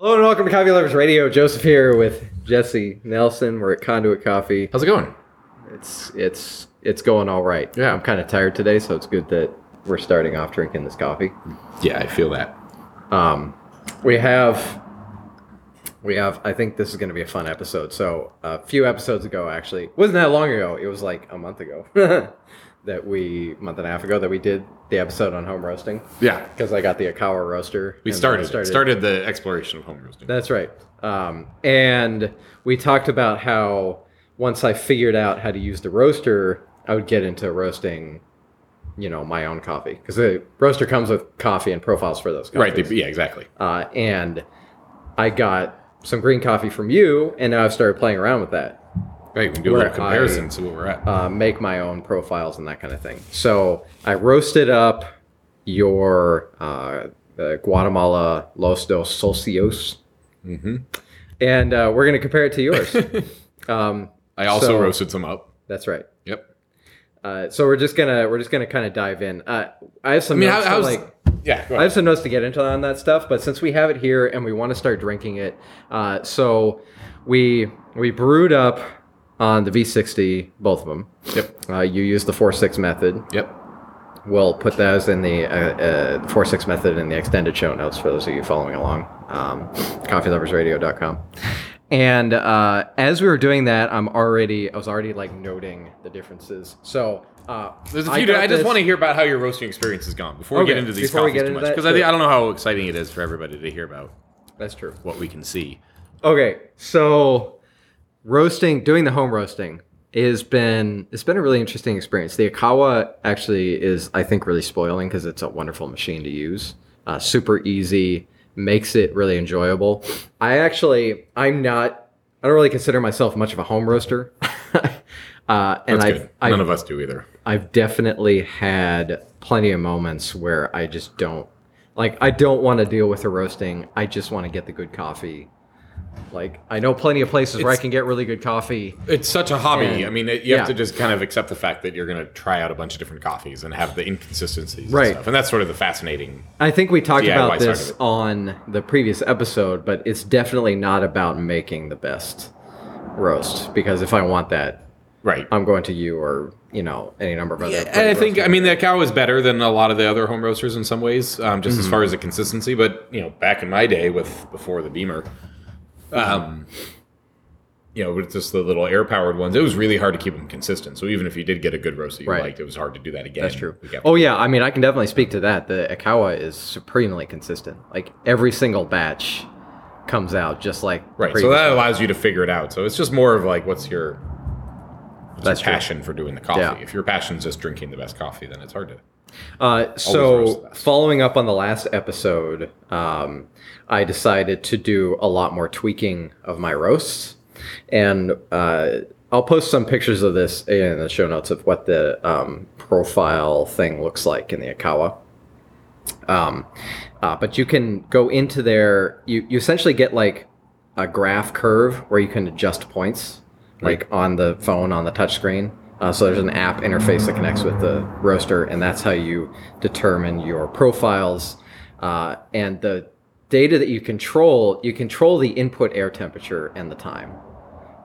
Hello and welcome to Coffee Lovers Radio. Joseph here with Jesse Nelson. We're at Conduit Coffee. How's it going? It's it's it's going all right. Yeah. I'm kind of tired today, so it's good that we're starting off drinking this coffee. Yeah, I feel that. Um, we have we have. I think this is going to be a fun episode. So a few episodes ago, actually, wasn't that long ago. It was like a month ago that we month and a half ago that we did the episode on home roasting Yeah, because I got the Ikawa roaster. we started started, started the exploration of home roasting. That's right. Um, and we talked about how once I figured out how to use the roaster, I would get into roasting, you know, my own coffee because the roaster comes with coffee and profiles for those guys. right. coffees. yeah, exactly. Uh, and I got some green coffee from you, and now I've started playing around with that. Right. We can do a comparison I- to what we're at. Uh, make my own profiles and that kind of thing. So I roasted up your uh, the Guatemala Los Dos Socios, hmm and uh, we're going to compare it to yours. um, I also so- roasted some up. that's right. Yep. Uh, so we're just gonna we're just gonna kind of dive in. Uh, I have I some mean, notes how, to, like yeah? I have some notes to get into on that stuff, but since we have it here and we want to start drinking it, uh, so we we brewed up on the V60, both of them. Yep. Uh, you use the 4-6 method. Yep. We'll put those in the uh, uh, 4-6 method in the extended show notes for those of you following along. Um, coffeeloversradio.com. And uh, as we were doing that, I'm already I was already like noting the differences. So uh, There's a few. got I, just this- want to hear about how your roasting experience has gone before we Okay, get into these before we coffees get too into much that, because I, sure. I don't know how exciting it is for everybody to hear about That's true. what we can see. Okay, so roasting, doing the home roasting has been it's been a really interesting experience. The Ikawa actually is, I think, really spoiling because it's a wonderful machine to use. Uh, super easy, makes it really enjoyable. I actually, I'm not, I don't really consider myself much of a home roaster. uh, and That's I've, good. I've None of us do either. I've definitely had plenty of moments where I just don't like I don't want to deal with the roasting. I just want to get the good coffee. Like I know plenty of places where I It's- can get really good coffee. It's such a hobby. And- I mean, it, you yeah. have to just kind of accept the fact that you're going to try out a bunch of different coffees and have the inconsistencies, Right. And, stuff. and that's sort of the fascinating. I think we talked DIY about side this of it. on the previous episode, but it's definitely not about making the best roast because if I want that, Right. I'm going to you or you know any number of other. Yeah, and I think I mean the cow is better than a lot of the other home roasters in some ways, um, just as far as the consistency. But you know, back in my day with before the Behmor, um, you know, with just the little air powered ones, it was really hard to keep them consistent. So even if you did get a good roast that you Right. liked, it was hard to do that again. That's true. Oh yeah, I mean I can definitely speak to that. The Ikawa is supremely consistent. Like every single batch comes out just like right. So that allows you to figure it out. So it's just more of like, what's your what's That's your true. passion for doing the coffee? Yeah. If your passion's just drinking the best coffee, then it's hard to. Uh, so following up on the last episode, um, I decided to do a lot more tweaking of my roasts, and uh, I'll post some pictures of this in the show notes of what the um, profile thing looks like in the Ikawa. Um, uh, but you can go into there. You you essentially get like a graph curve where you can adjust points, like on the phone on the touchscreen. Uh, so there's an app interface that connects with the roaster, and that's how you determine your profiles uh, and the data that you control. You control the input air temperature and the time,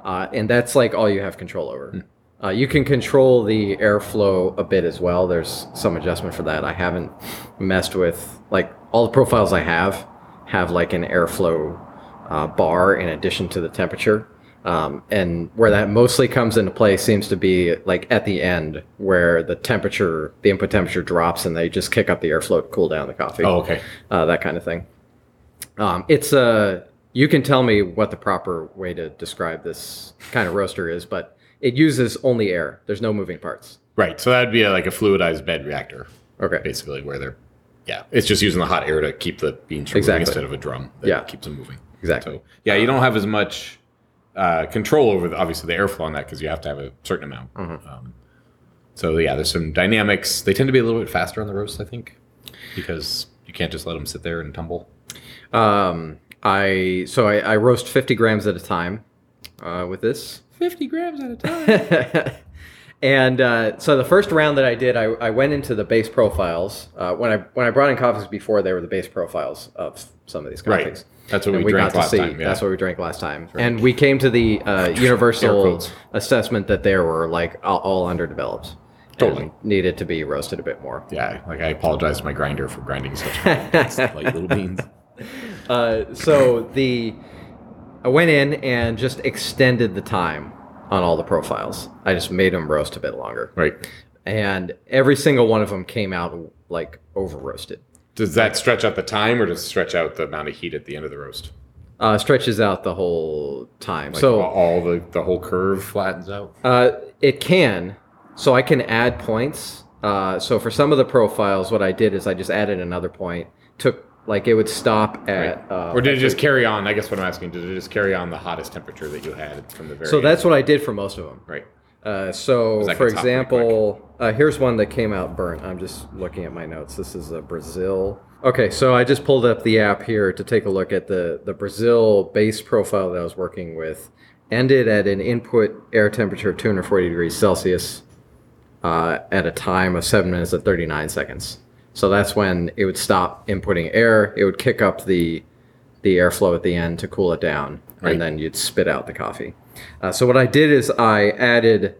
uh, and that's like all you have control over. Uh, you can control the airflow a bit as well. There's some adjustment for that. I haven't messed with like all the profiles I have have like an airflow uh, bar in addition to the temperature. Um, and where that mostly comes into play seems to be like at the end where the temperature, the input temperature drops and they just kick up the airflow to cool down the coffee Oh, okay. uh, that kind of thing. Um, it's a. You can tell me what the proper way to describe this kind of roaster is, but it uses only air. There's no moving parts. Right. So that'd be a, like a fluidized bed reactor. Okay. basically where they're yeah it's just using the hot air to keep the beans from Exactly. moving instead of a drum that Yeah. keeps them moving Exactly. so yeah you don't have as much uh, control over the, obviously the airflow on that because you have to have a certain amount Mm-hmm. um, so yeah there's some dynamics they tend to be a little bit faster on the roast i think because you can't just let them sit there and tumble Um, I so I, I roast 50 grams at a time uh, with this. 50 grams at a time and uh, so the first round that I did, I, I went into the base profiles. Uh, when I when I brought in coffees before, they were the base profiles of some of these Right. That's what and we drank got to last see. time, yeah. That's what we drank last time, and we came to the uh, universal assessment that they were like all, all underdeveloped. Totally. needed to be roasted a bit more. Yeah, like I apologize to my grinder for grinding such light little beans. Uh, so the I went in and just extended the time on all the profiles. I just made them roast a bit longer, Right. and every single one of them came out like over roasted. Does that stretch out the time, or does it stretch out the amount of heat at the end of the roast? Uh, stretches out the whole time. Like so all, the the whole curve flattens out. Uh, it can. So I can add points. Uh, so for some of the profiles, what I did is I just added another point. Took like it would stop at. Uh, or did it just carry on? I guess what I'm asking, did it just carry on the hottest temperature that you had from the very? so end? that's what I did for most of them. right. Uh, so for gets hot pretty example, uh, here's one that came out burnt. I'm just looking at my notes. This is a Brazil. Okay, so I just pulled up the app here to take a look at the the Brazil base profile that I was working with. Ended at an input air temperature of 240 degrees Celsius uh, at a time of seven minutes and 39 seconds. So that's when it would stop inputting air. It would kick up the the airflow at the end to cool it down, Right. and then you'd spit out the coffee. Uh, so what I did is I added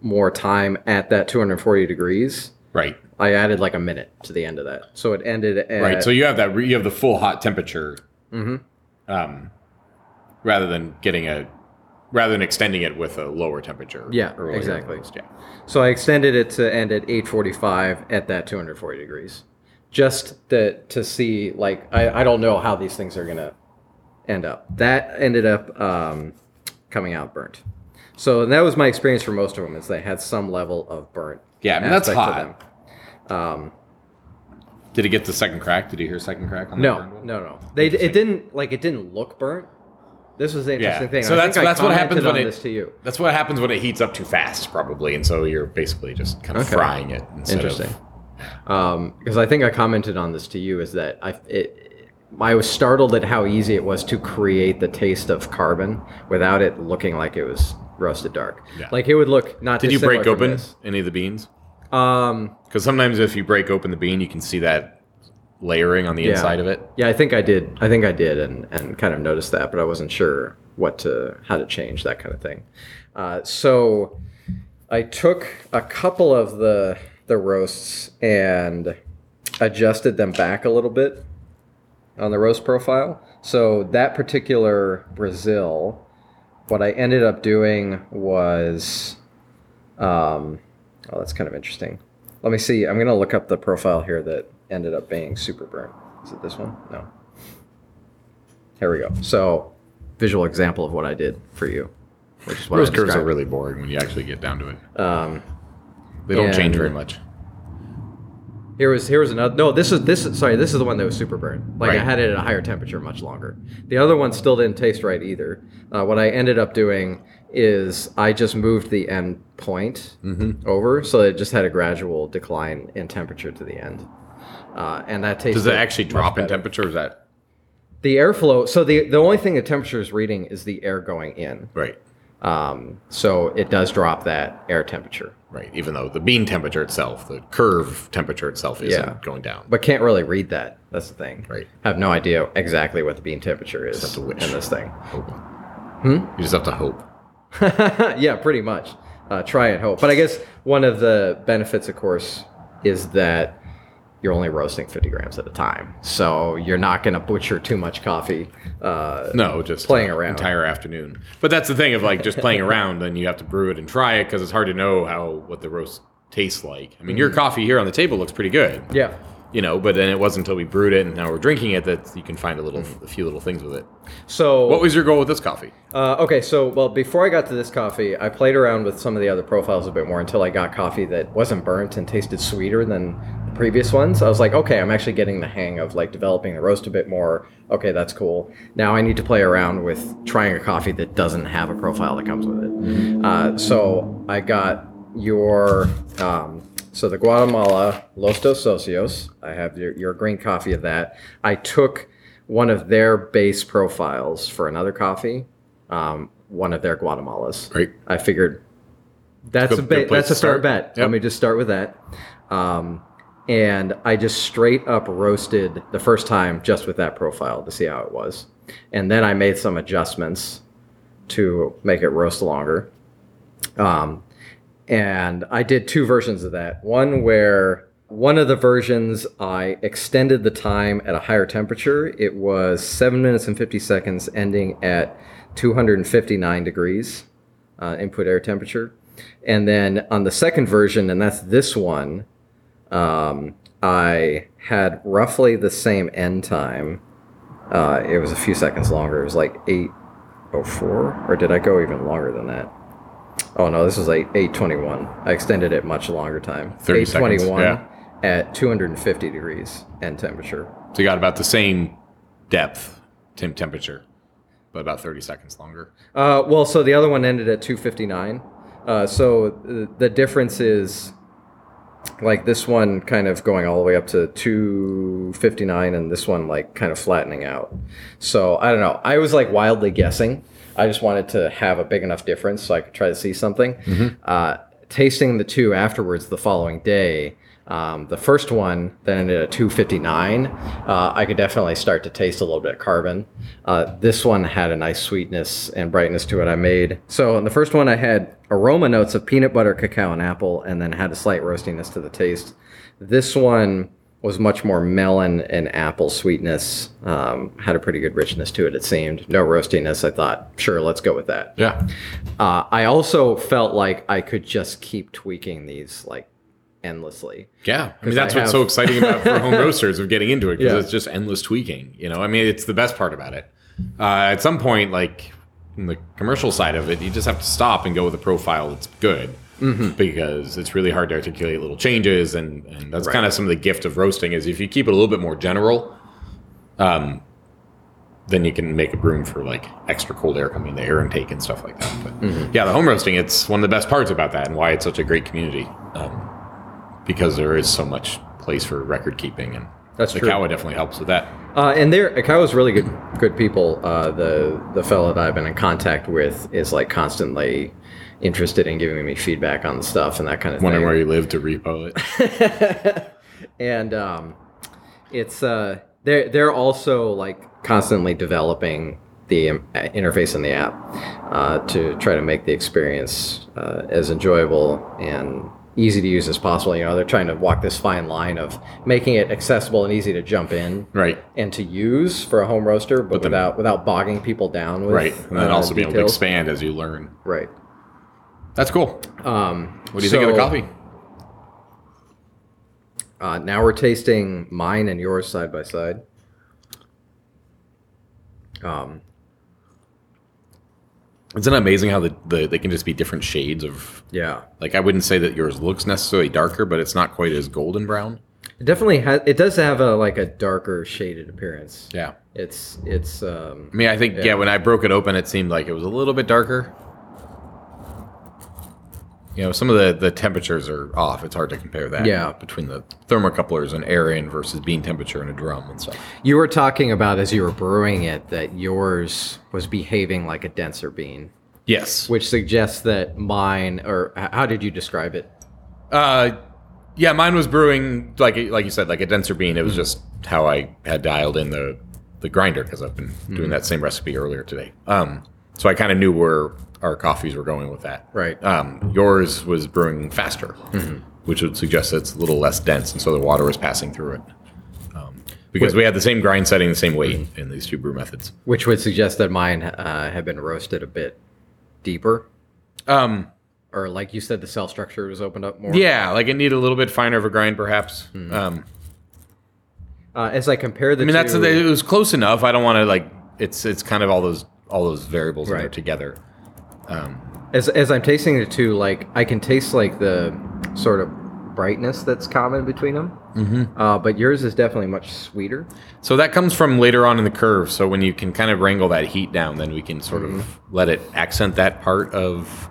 more time at that 240 degrees. Right. I added like a minute to the end of that, so it ended at Right. So you have that. re- You have the full hot temperature. Mhm. Um, rather than getting a, rather than extending it with a lower temperature. Yeah, exactly. Yeah. So I extended it to end at 8:45 at that 240 degrees, just to to see like I, I don't know how these things are gonna end up. That ended up um, coming out burnt. So that was my experience for most of them is they had some level of burnt. Yeah, I mean, that's hot. Um, Did it get the second crack? Did you hear second crack on no, burned no, no. They it didn't like it didn't look burnt. This was the interesting Yeah. thing. So I that's- think I that's what happens when it- this to you. That's what happens when it heats up too fast, probably, and so you're basically just kind of Okay. frying it. Interesting. Of, Um, because I think I commented on this to you is that I it, I was startled at how easy it was to create the taste of carbon without it looking like it was roasted dark. Yeah. Like it would look not. Did you break open this. any of the beans? Um, Because sometimes if you break open the bean, you can see that layering on the Yeah. inside of it. yeah, I think I did. I think I did, and and kind of noticed that, but I wasn't sure what to how to change that kind of thing. Uh, so I took a couple of the the roasts and adjusted them back a little bit on the roast profile. So that particular Brazil, what I ended up doing was, um, oh, that's kind of interesting. Let me see. I'm gonna look up the profile here that ended up being super burnt. Is it this one? No. Here we go. So, visual example of what I did for you, which is what Roast curves are really boring when you actually get down to it. Um, They don't change very much. Here was here was another. No, this is this is sorry. This is the one that was super burnt. Like I had it at a higher temperature much longer. The other one still didn't taste right either. Uh, what I ended up doing is I just moved the end point Mm-hmm. over, so it just had a gradual decline in temperature to the end. Uh, and that tasted. Does it actually drop in temperature? Or is that The airflow. So the the only thing the temperature is reading is the air going in. right? Um, so it does drop that air temperature. Right. Even though the bean temperature itself, the curve temperature itself, isn't Yeah. going down. but can't really read that. That's the thing. Right. Have no idea exactly what the bean temperature is to in this thing. Hope. Hmm? You just have to hope. yeah, pretty much. Uh, try and hope. But I guess one of the benefits, of course, is that you're only roasting 50 grams at a time, so you're not going to butcher too much coffee. Uh, No, just Playing around. entire afternoon. But that's the thing of like just playing around. Then you have to brew it and try it because it's hard to know how what the roast tastes like. I mean, your coffee here on the table looks pretty good. Mm-hmm. Yeah. You know, but then it wasn't until we brewed it and now we're drinking it that you can find a little, Mm-hmm. a few little things with it. So What was your goal with this coffee? Uh, okay, so well, before I got to this coffee, I played around with some of the other profiles a bit more until I got coffee that wasn't burnt and tasted sweeter than previous ones. I was like, okay, I'm actually getting the hang of like developing the roast a bit more. Okay, that's cool. Now I need to play around with trying a coffee that doesn't have a profile that comes with it. Uh, so I got your um, so the Guatemala Los Dos Socios. I have your, your green coffee of that. I took one of their base profiles for another coffee, um, one of their Guatemalas. Right. I figured that's Good- a ba- that's a start start. bet. Yep. Let me just start with that. Um, and I just straight up roasted the first time just with that profile to see how it was, and then I made some adjustments to make it roast longer. Um, and I did two versions of that. One where one of the versions I extended the time at a higher temperature. It was seven minutes and 50 seconds, ending at 259 degrees uh, input air temperature. And then on the second version, and that's this one, um, I had roughly the same end time. Uh, it was a few seconds longer. It was like 804, or did I go even longer than that? Oh no, this was like 821. I extended it much longer time. 821 yeah. at 250 degrees end temperature. So you got about the same depth, temp temperature, but about 30 seconds longer. Uh, well, so the other one ended at 259. Uh, so the difference is like this one kind of going all the way up to 259 and this one like kind of flattening out. So I don't know. I was like wildly guessing. I just wanted to have a big enough difference so I could try to see something. Uh, tasting the two afterwards the following day, um, the first one that ended at 259, uh, I could definitely start to taste a little bit of carbon. Uh, this one had a nice sweetness and brightness to it I made. So in the first one, I had aroma notes of peanut butter, cacao, and apple, and then had a slight roastiness to the taste. This one was much more melon and apple sweetness. Um, had a pretty good richness to it, it seemed. No roastiness. I thought, sure, let's go with that. Yeah. Uh, I also felt like I could just keep tweaking these like endlessly. Yeah, I mean, that's I what's have- so exciting about for home roasters of getting into it because Yeah. it's just endless tweaking. You know, I mean, it's the best part about it. Uh, at some point, like in the commercial side of it, you just have to stop and go with a profile that's good Mm-hmm. because it's really hard to articulate little changes, and, and that's Right. kind of some of the gift of roasting is if you keep it a little bit more general. Um, then you can make a room for like extra cold air coming in the air intake and stuff like that. But Mm-hmm. yeah, the home roasting, it's one of the best parts about that and why it's such a great community. Um, because there is so much place for record keeping and That's the true. Kawa definitely helps with that. Uh, and they're Ikawa's really good good people. Uh, the the fellow that I've been in contact with is like constantly interested in giving me feedback on the stuff and that kind of thing. Wondering thing. where you live to repo it. and um, it's uh, they're they're also like constantly developing the um, interface in the app uh, to try to make the experience uh, as enjoyable and easy to use as possible. You know, they're trying to walk this fine line of making it accessible and easy to jump in right. and to use for a home roaster, but, then- without without bogging people down with Right. And then uh, also being able to expand as you learn. Right. That's cool. Um, What do you think of the coffee? Uh, now we're tasting mine and yours side by side. Um, Isn't it amazing how the, the they can just be different shades of yeah, like I wouldn't say that yours looks necessarily darker, but it's not quite as golden brown. it definitely has. It does have a like a darker shaded appearance. Yeah. It's it's um, I mean, I think yeah. Yeah. when I broke it open, it seemed like it was a little bit darker. You know, some of the, the temperatures are off. It's hard to compare that. Yeah. between the thermocouplers and air in versus bean temperature in a drum and stuff. you were talking about as you were brewing it that yours was behaving like a denser bean, Yes. which suggests that mine or how did you describe it? Uh, yeah, mine was brewing like like you said, like a denser bean. It was just how I had dialed in the the grinder because I've been doing that same recipe earlier today. Um, so I kind of knew where our coffees were going with that. Right. Um, yours was brewing faster, which would suggest that it's a little less dense, and so the water was passing through it. Um, because we had the same grind setting, the same weight in these two brew methods. Which would suggest that mine uh, had been roasted a bit deeper, Um, or like you said, the cell structure was opened up more. yeah, like it needed a little bit finer of a grind, perhaps. Um, Uh, as I compare the I mean, that's it was close enough. I don't want to like it's it's kind of all those all those variables in there Right. together. As as I'm tasting the two, like I can taste like the sort of brightness that's common between them. Mm-hmm. Uh, but yours is definitely much sweeter. So that comes from later on in the curve. So when you can kind of wrangle that heat down, then we can sort of let it accent that part of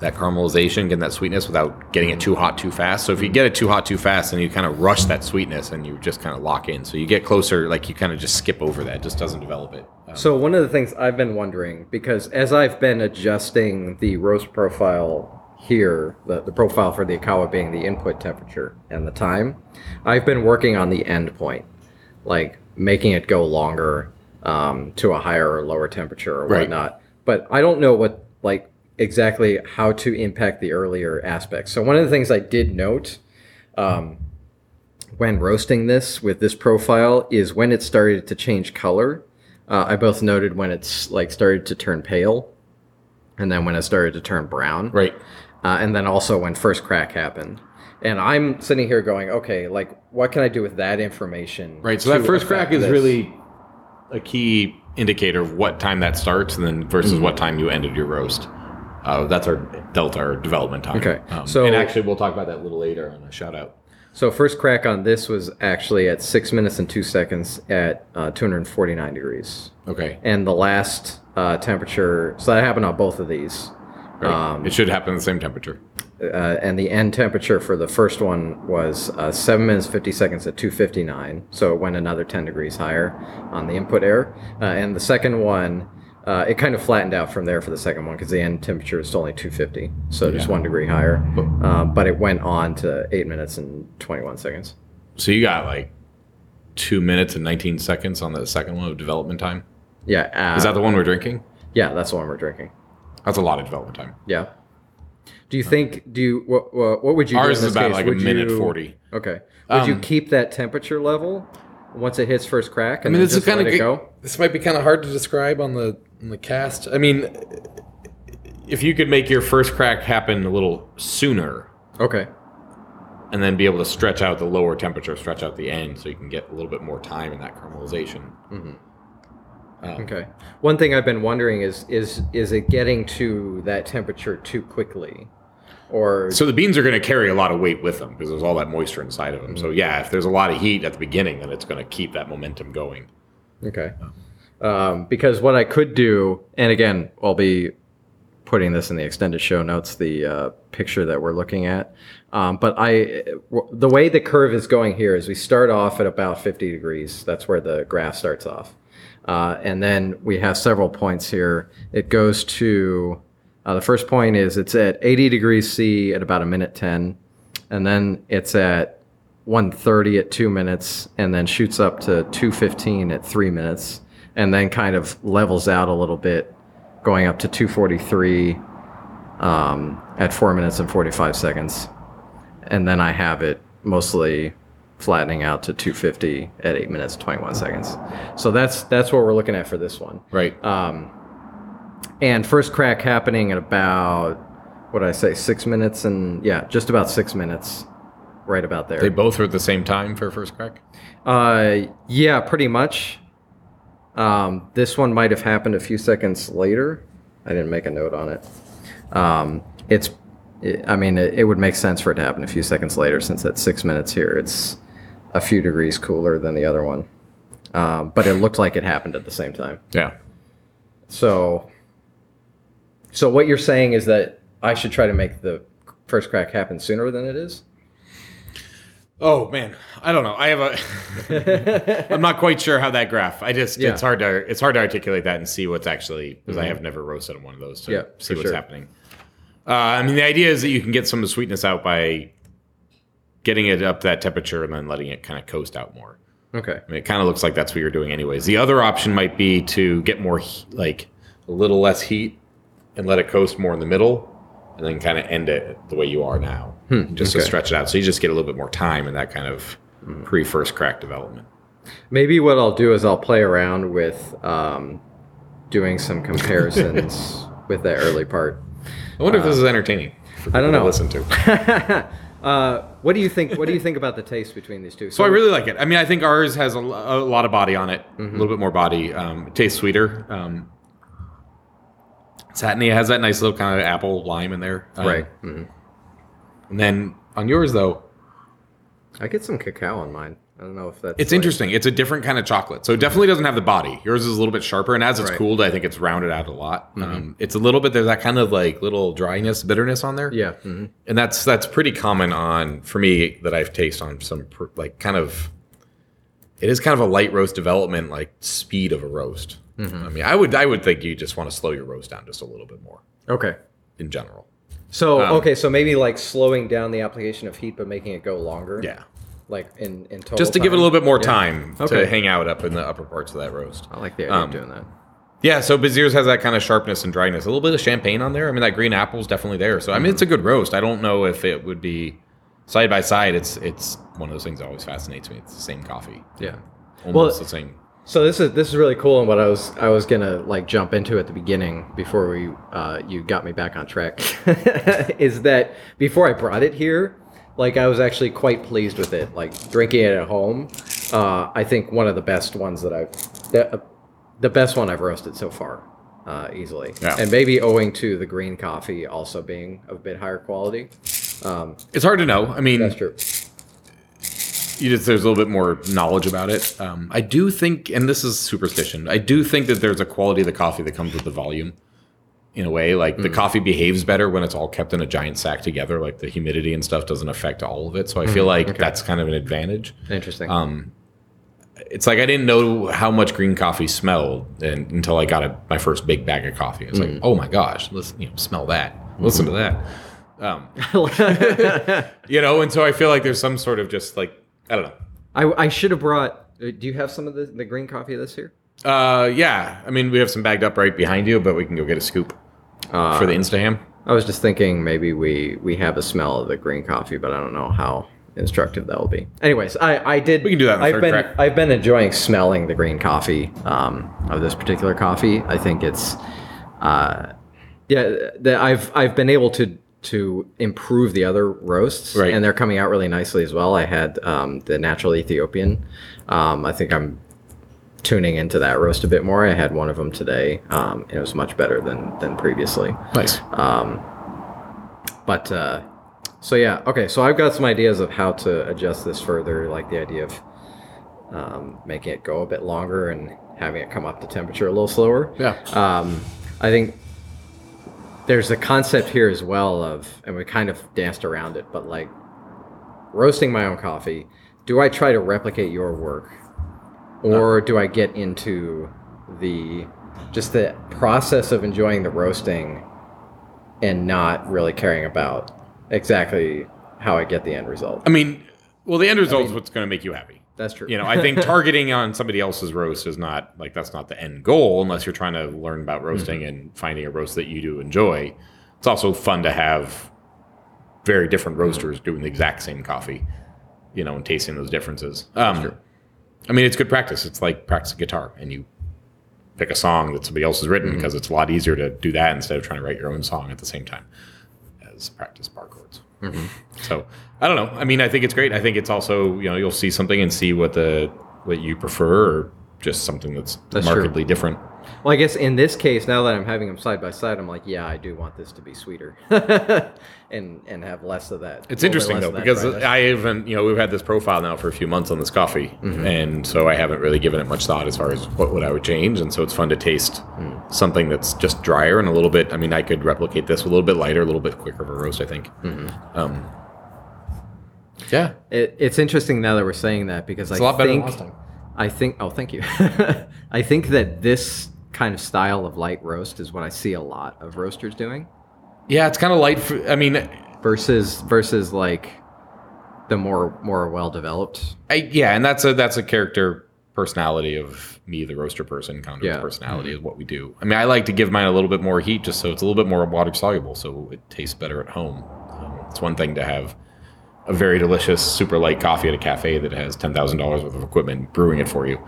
that caramelization, getting that sweetness without getting it too hot too fast. So if you get it too hot too fast, then you kind of rush that sweetness and you just kind of lock in. So you get closer, like you kind of just skip over that, it just doesn't develop it. Um, So one of the things I've been wondering because as I've been adjusting the roast profile here, the, the profile for the Ikawa being the input temperature and the time, I've been working on the end point, like making it go longer um, to a higher or lower temperature or Right. whatnot. But I don't know what like exactly how to impact the earlier aspects. So one of the things I did note um, when roasting this with this profile is when it started to change color. Uh, I both noted when it's like started to turn pale, and then when it started to turn brown, Right. uh, and then also when first crack happened. And I'm sitting here going, okay, like what can I do with that information? Right. So that first crack is this? really a key indicator of what time that starts, and then versus Mm-hmm. what time you ended your roast. Uh, that's our delta, our development time. Okay, Um, so- and actually, we'll talk about that a little later on a shout out. So first crack on this was actually at six minutes and two seconds at uh, 249 degrees, Okay. and the last uh, temperature. So that happened on both of these. Right. Um, it should happen at the same temperature. uh, and the end temperature for the first one was uh, 7 minutes 50 seconds at 259 so it went another 10 degrees higher on the input air uh, and the second one uh, it kind of flattened out from there for the second one because the end temperature is only 250 so just Yeah. one degree higher uh, but it went on to 8 minutes and 21 seconds So you got like two minutes and 19 seconds on the second one of development time. yeah uh, Is that the one we're drinking? yeah that's the one we're drinking That's a lot of development time. yeah do you think do you what, what, what would you do Ours in is this about case? like a Would minute you- 40. Okay. Would you Um, keep that temperature level once it hits first crack I mean, then this is just let kind of it go? This might be kind of hard to describe on the on the cast. I mean, if you could make your first crack happen a little sooner, Okay. and then be able to stretch out the lower temperature, stretch out the end, so you can get a little bit more time in that caramelization. Mm-hmm. Um, Okay. One thing I've been wondering is is is it getting to that temperature too quickly, or So the beans are going to carry a lot of weight with them because there's all that moisture inside of them. So mm-hmm. yeah, if there's a lot of heat at the beginning, then it's going to keep that momentum going. okay? Um, Um, because what I could do, and again, I'll be putting this in the extended show notes, the uh, picture that we're looking at. Um, but I, the way the curve is going here is we start off at about 50 degrees. That's where the graph starts off. Uh, and then we have several points here. It goes to uh, the first point is it's at 80 degrees C at about a minute 10, and then it's at 130 at two minutes, and then shoots up to 215 at three minutes, and then kind of levels out a little bit, going up to 243 um, at four minutes and 45 seconds, and then I have it mostly flattening out to 250 at eight minutes 21 seconds. So that's that's what we're looking at for this one. Right. Um, and first crack happening at about what did I say six minutes and yeah, just about six minutes, right about there. they both are at the same time for first crack. Uh, yeah, pretty much. Um, this one might have happened a few seconds later. I didn't make a note on it. Um, it's, it, I mean, it, it would make sense for it to happen a few seconds later since that's six minutes here, it's a few degrees cooler than the other one. Um, but it looked like it happened at the same time. Yeah. So, so what you're saying is that I should try to make the first crack happen sooner than it is? Oh man, I don't know. I have a. I'm not quite sure how that graph. I just Yeah. it's hard to it's hard to articulate that and see what's actually because I have never roasted on one of those to Yeah, see what's sure. happening. Uh, I mean, the idea is that you can get some of the sweetness out by getting it up to that temperature and then letting it kind of coast out more. Okay. I mean, it kind of looks like that's what you're doing, anyways. The other option might be to get more like a little less heat and let it coast more in the middle, and then kind of end it the way you are now, just to stretch it out. So you just get a little bit more time in that kind of pre first crack development. Maybe what I'll do is I'll play around with um, doing some comparisons with that early part. I wonder if this is entertaining. I don't people to know. Listen to. uh, what do you think? What do you think about the taste between these two? So I really like it. I mean, I think ours has a, a lot of body on it, Mm-hmm. a little bit more body. Um, it tastes sweeter. Um, satiny it has that nice little kind of apple lime in there. Um, right. Mhm. And then on yours though, I get some cacao on mine. I don't know if that's. It's like- interesting. It's a different kind of chocolate. So it definitely doesn't have the body. Yours is a little bit sharper, and as it's Right. cooled, I think it's rounded out a lot. Um, it's a little bit there's that kind of like little dryness, bitterness on there. Yeah. mhm. and that's that's pretty common on for me that I've tasted on some pr- like kind of. It is kind of a light roast development, like speed of a roast. I mean, I would I would think you just want to slow your roast down just a little bit more Okay. in general. So Um, okay, so maybe like slowing down the application of heat, but making it go longer. Yeah. Like in in total. Just to give it a little bit more Yeah. time Okay. to hang out up in the upper parts of that roast. I like the idea Um, of doing that. Yeah, so Beziers has that kind of sharpness and dryness. A little bit of champagne on there. I mean, that green apple's definitely there. So I mean, it's a good roast. I don't know if it would be side by side. It's it's one of those things that always fascinates me. It's the same coffee, Yeah. almost the same. So this is this is really cool, and what I was I was gonna like jump into at the beginning before we uh, you got me back on track is that before I brought it here, like I was actually quite pleased with it. Like drinking it at home, uh, I think one of the best ones that I've the, the best one I've roasted so far, uh, easily, Yeah. and maybe owing to the green coffee also being a bit higher quality. Um, It's hard to know. I mean, that's true. You just there's a little bit more knowledge about it. Um, I do think, and this is superstition. I do think that there's a quality of the coffee that comes with the volume. In a way, like Mm. the coffee behaves better when it's all kept in a giant sack together. Like the humidity and stuff doesn't affect all of it. So I feel like Mm, okay. that's kind of an advantage. Interesting. Um, it's like I didn't know how much green coffee smelled and, until I got a, my first big bag of coffee. It's Mm. like, oh my gosh, listen, you know, smell that, listen to that. Um, you know, and so I feel like there's some sort of just like I don't know. I, I should have brought. uh, Do you have some of the, the green coffee this year? Uh, yeah, I mean we have some bagged up right behind you, but we can go get a scoop Uh, for the Instagram. I was just thinking maybe we we have a smell of the green coffee, but I don't know how instructive that will be. Anyways, I I did. We can do that I've been track. I've been enjoying smelling the green coffee um, of this particular coffee. I think it's, uh, yeah, the, I've I've been able to to improve the other roasts, Right. and they're coming out really nicely as well. I had um, the natural Ethiopian. Um, I think I'm tuning into that roast a bit more. I had one of them today. Um, and it was much better than than previously. Nice. But uh, so yeah, okay. So I've got some ideas of how to adjust this further, like the idea of um, making it go a bit longer and having it come up to temperature a little slower. Yeah. Um, I think there's a concept here as well of, and we kind of danced around it, but like roasting my own coffee. Do I try to replicate your work, or uh. do I get into the just the process of enjoying the roasting and not really caring about exactly how I get the end result? I mean, well, the end result is what's going to make you happy. That's true. You know, I think targeting on somebody else's roast is not like that's not the end goal unless you're trying to learn about mm-hmm. roasting and finding a roast that you do enjoy. It's also fun to have very different mm-hmm. roasters doing the exact same coffee, you know, and tasting those differences. Um, I mean, it's good practice. It's like practicing guitar, and you pick a song that somebody else has written mm-hmm. because it's a lot easier to do that instead of trying to write your own song at the same time as practice bar chords. So I don't know. I mean, I think it's great. I think it's also you know you'll see something and see what the what you prefer or just something that's, That's true. markedly different. Well, I guess in this case, now that I'm having them side by side, I'm like, yeah, I do want this to be sweeter, and and have less of that. It's a little bit interesting though because. I haven't you know we've had this profile now for a few months on this coffee, mm-hmm. and so I haven't really given it much thought as far as what would I would change, and so it's fun to taste mm. something that's just drier and a little bit. I mean, I could replicate this a little bit lighter, a little bit quicker of a roast. I think. Mm-hmm. Um, yeah, It, it's interesting now that we're saying that because it's I a lot better think than last time. I think. Oh, thank you. I think that this kind of style of light roast is what I see a lot of roasters doing Yeah, it's kind of light. For, I mean, versus versus like the more more well developed. I, yeah, and that's a that's a character personality of me, the roaster person. Kind of Yeah. personality is what we do. I mean, I like to give mine a little bit more heat, just so it's a little bit more water soluble, so it tastes better at home. Um, it's one thing to have a very delicious, super light coffee at a cafe that has ten thousand dollars worth of equipment brewing it for you.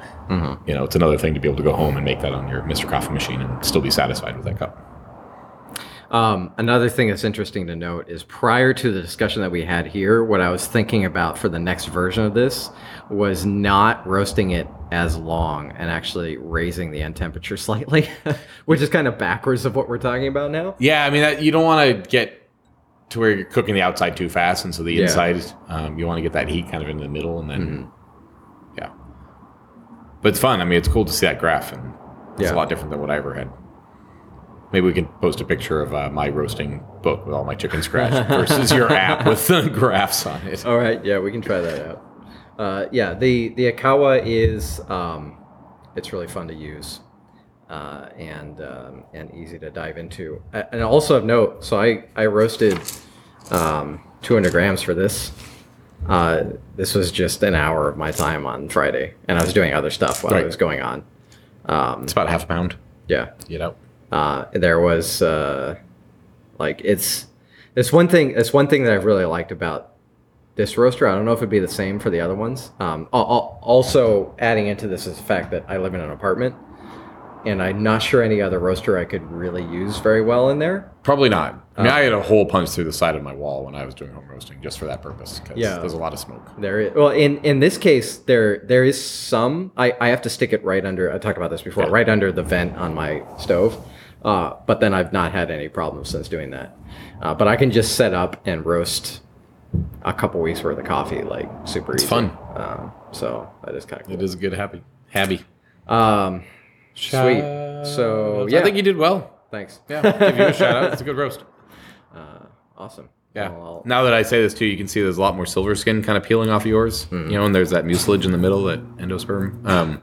You know, it's another thing to be able to go home and make that on your Mr. Coffee machine and still be satisfied with that cup. Um, another thing that's interesting to note is prior to the discussion that we had here, what I was thinking about for the next version of this was not roasting it as long and actually raising the end temperature slightly, which is kind of backwards of what we're talking about now. Yeah, I mean, that, you don't want to get to where you're cooking the outside too fast, and so the Yeah. inside, um, you want to get that heat kind of in the middle, and then, Mm-hmm. yeah. But it's fun. I mean, it's cool to see that graph, and it's Yeah. a lot different than what I ever had. Maybe we can post a picture of uh, my roasting book with all my chicken scratch versus your app with the graphs on it. All right, yeah, we can try that out. Uh, yeah, the the Ikawa is um, it's really fun to use. Uh, and um, and easy to dive into. And also of note, so I I roasted um, 200 grams for this. Uh, this was just an hour of my time on Friday, and I was doing other stuff while Right. it was going on. Um, It's about half a pound. yeah, you know. uh, there was uh, like it's it's one thing it's one thing that I've really liked about this roaster. I don't know if it'd be the same for the other ones. Um, al- al- also adding into this is the fact that I live in an apartment, and I'm not sure any other roaster I could really use very well in there. Probably not. I mean, I had a hole punched through the side of my wall when I was doing home roasting just for that purpose. 'cause Yeah. There's a lot of smoke. There, is, well, in in this case, there there is some. I I have to stick it right under. I talked about this before, Yeah. right under the vent on my stove. Uh, but then I've not had any problems since doing that. Uh, but I can just set up and roast a couple weeks worth of coffee, like super It's easy. fun. Um, so that is kind of It cool. is a good happy. Happy. Um, sweet. So yeah, I think you did well. thanks. Yeah. Give you a shout out. It's a good roast. Uh, awesome. Yeah. Well, Now that I say this too, you can see there's a lot more silver skin kind of peeling off of yours. Mm-hmm. You know, and there's that mucilage in the middle, that endosperm. Um,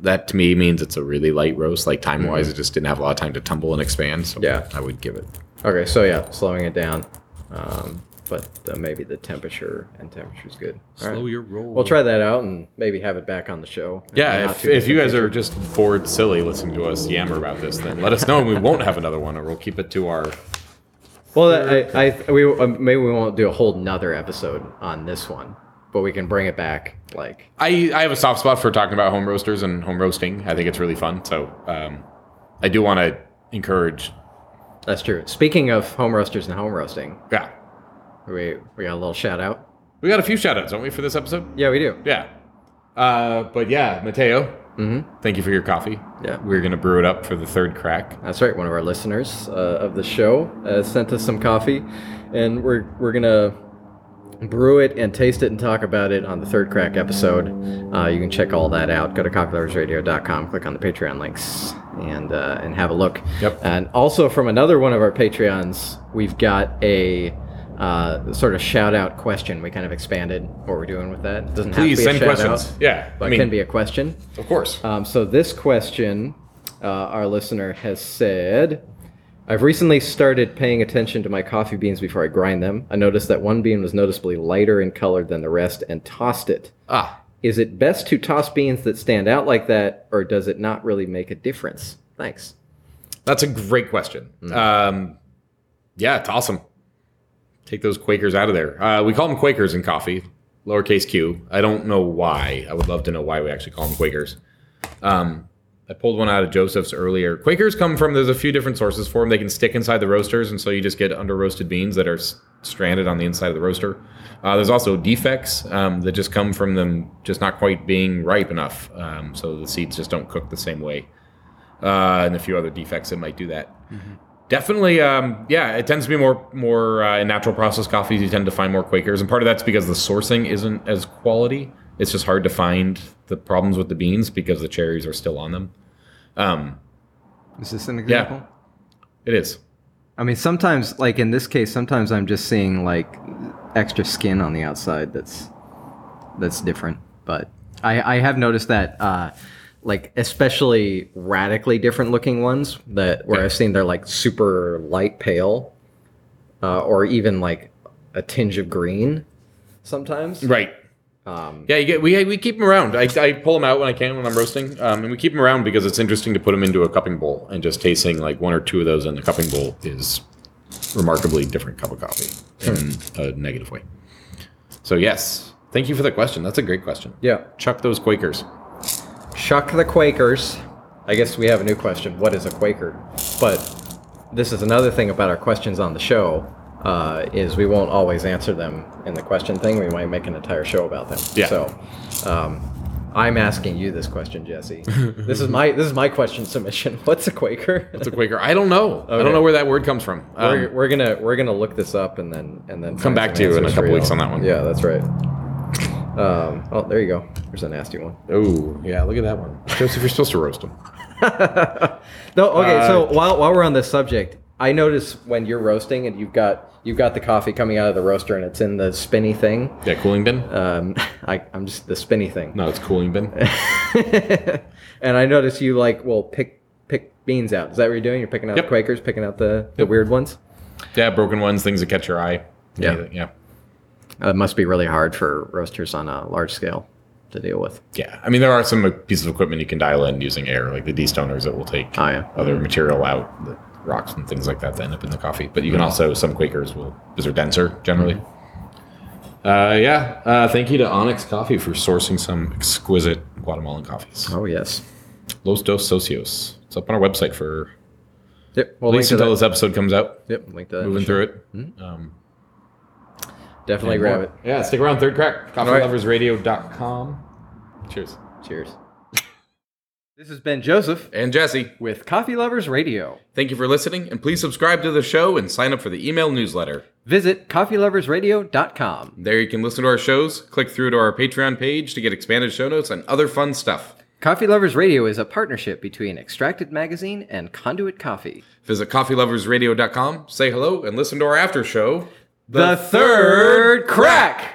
that to me means it's a really light roast. Like time wise, it just didn't have a lot of time to tumble and expand. So Mm-hmm. Yeah. I would give it. Okay, so yeah, slowing it down. Um, but uh, maybe the temperature and temperature's good. All right. your roll. We'll try that out and maybe have it back on the show. Yeah, if, if you guys are just bored silly listening to us yammer about this, then let us know and we won't have another one, or we'll keep it to our. well, I, I we um, maybe we won't do a whole nother episode on this one, but we can bring it back. Like, I, I have a soft spot for talking about home roasters and home roasting. I think it's really fun. So um, I do want to encourage. that's true. Speaking of home roasters and home roasting, Yeah, we we got a little shout out. we got a few shout outs, don't we, for this episode? Yeah, we do. Yeah. Uh, but yeah, Mateo, Mm-hmm. thank you for your coffee. Yeah. We're going to brew it up for the third crack. That's right. One of our listeners uh, of the show uh, sent us some coffee, and we're we're gonna brew it and taste it and talk about it on the third crack episode. Uh, you can check all that out. Go to coffeeloversradio.com, click on the Patreon links, and uh, and have a look. Yep. And also from another one of our Patreons, we've got a. Uh, sort of shout out question. We kind of expanded what we're doing with that. It doesn't Please have to send be a shout questions. out, Yeah. but I it can be a question. of course. Um, so this question, uh, our listener has said, I've recently started paying attention to my coffee beans before I grind them. I noticed that one bean was noticeably lighter in color than the rest and tossed it. ah, Is it best to toss beans that stand out like that, or does it not really make a difference? Thanks. that's a great question. Um, yeah, toss them. Take those Quakers out of there. Uh, we call them Quakers in coffee, lowercase q. I don't know why. I would love to know why we actually call them Quakers. Um, I pulled one out of Joseph's earlier. Quakers come from, there's a few different sources for them. They can stick inside the roasters, and so you just get under roasted beans that are s- stranded on the inside of the roaster. Uh, there's also defects um, that just come from them just not quite being ripe enough. Um, so the seeds just don't cook the same way. Uh, and a few other defects that might do that. Definitely, um, yeah. It tends to be more more uh, natural process coffees. You tend to find more Quakers, and part of that's because the sourcing isn't as quality. It's just hard to find the problems with the beans because the cherries are still on them. Um, Is this an example? it is. I mean, sometimes, like in this case, sometimes I'm just seeing like extra skin on the outside that's that's different. But I, I have noticed that, uh, like especially radically different looking ones that where. I've seen they're like super light pale, uh, or even like a tinge of green. Sometimes, Right. um, Yeah, you get we we keep them around. I, I pull them out when I can when I'm roasting, um, and we keep them around because it's interesting to put them into a cupping bowl and just tasting like one or two of those in the cupping bowl is remarkably different cup of coffee in a negative way. So yes, thank you for the question. That's a great question. yeah. Chuck those Quakers. Chuck the Quakers. I guess we have a new question. What is a Quaker? But this is another thing about our questions on the show. Uh, is we won't always answer them in the question thing. We might make an entire show about them. Yeah. So, um, I'm asking you this question, Jesse. this is my this is my question submission. What's a Quaker? It's a Quaker. I don't know. I don't know where that word comes from. Um, we're, we're gonna we're gonna look this up and then and then Come back to you in a couple weeks on that one. Yeah, that's right. Um, oh, there you go. There's a nasty one. oh yeah, look at that one, Joseph. You're supposed to roast them. no, okay. so Uh, while while we're on this subject, I notice when you're roasting and you've got you've got the coffee coming out of the roaster and it's in the spinny thing. Yeah, cooling bin. Um, I, I'm just the spinny thing. no, it's cooling bin. and I notice you like will pick pick beans out. Is that what you're doing? You're picking out Yep. the Quakers, picking out the, the weird ones. Yeah, broken ones, things that catch your eye. Yeah. Yeah, it must be really hard for roasters on a large scale to deal with. yeah. I mean, there are some pieces of equipment you can dial in using air, like the destoners that will take Oh yeah. other material out, the rocks and things like that that end up in the coffee. But you can also some Quakers will because they're denser generally. Uh, yeah. Uh, thank you to Onyx Coffee for sourcing some exquisite Guatemalan coffees. Oh yes. Los Dos Socios. It's up on our website for Yep. We'll at least until that. this episode comes out. Yep. Link to that. Moving through it. Um, Definitely grab more. it. Yeah, stick around. Third crack. All right. CoffeeLoversRadio.com. Cheers. Cheers. This has been Joseph And Jesse, with Coffee Lovers Radio. thank you for listening, and please subscribe to the show and sign up for the email newsletter. Visit coffeeloversradio.com. There you can listen to our shows, click through to our Patreon page to get expanded show notes and other fun stuff. Coffee Lovers Radio is a partnership between Extracted Magazine and Conduit Coffee. Visit coffeeloversradio.com, say hello, and listen to our after show. The Third Crack!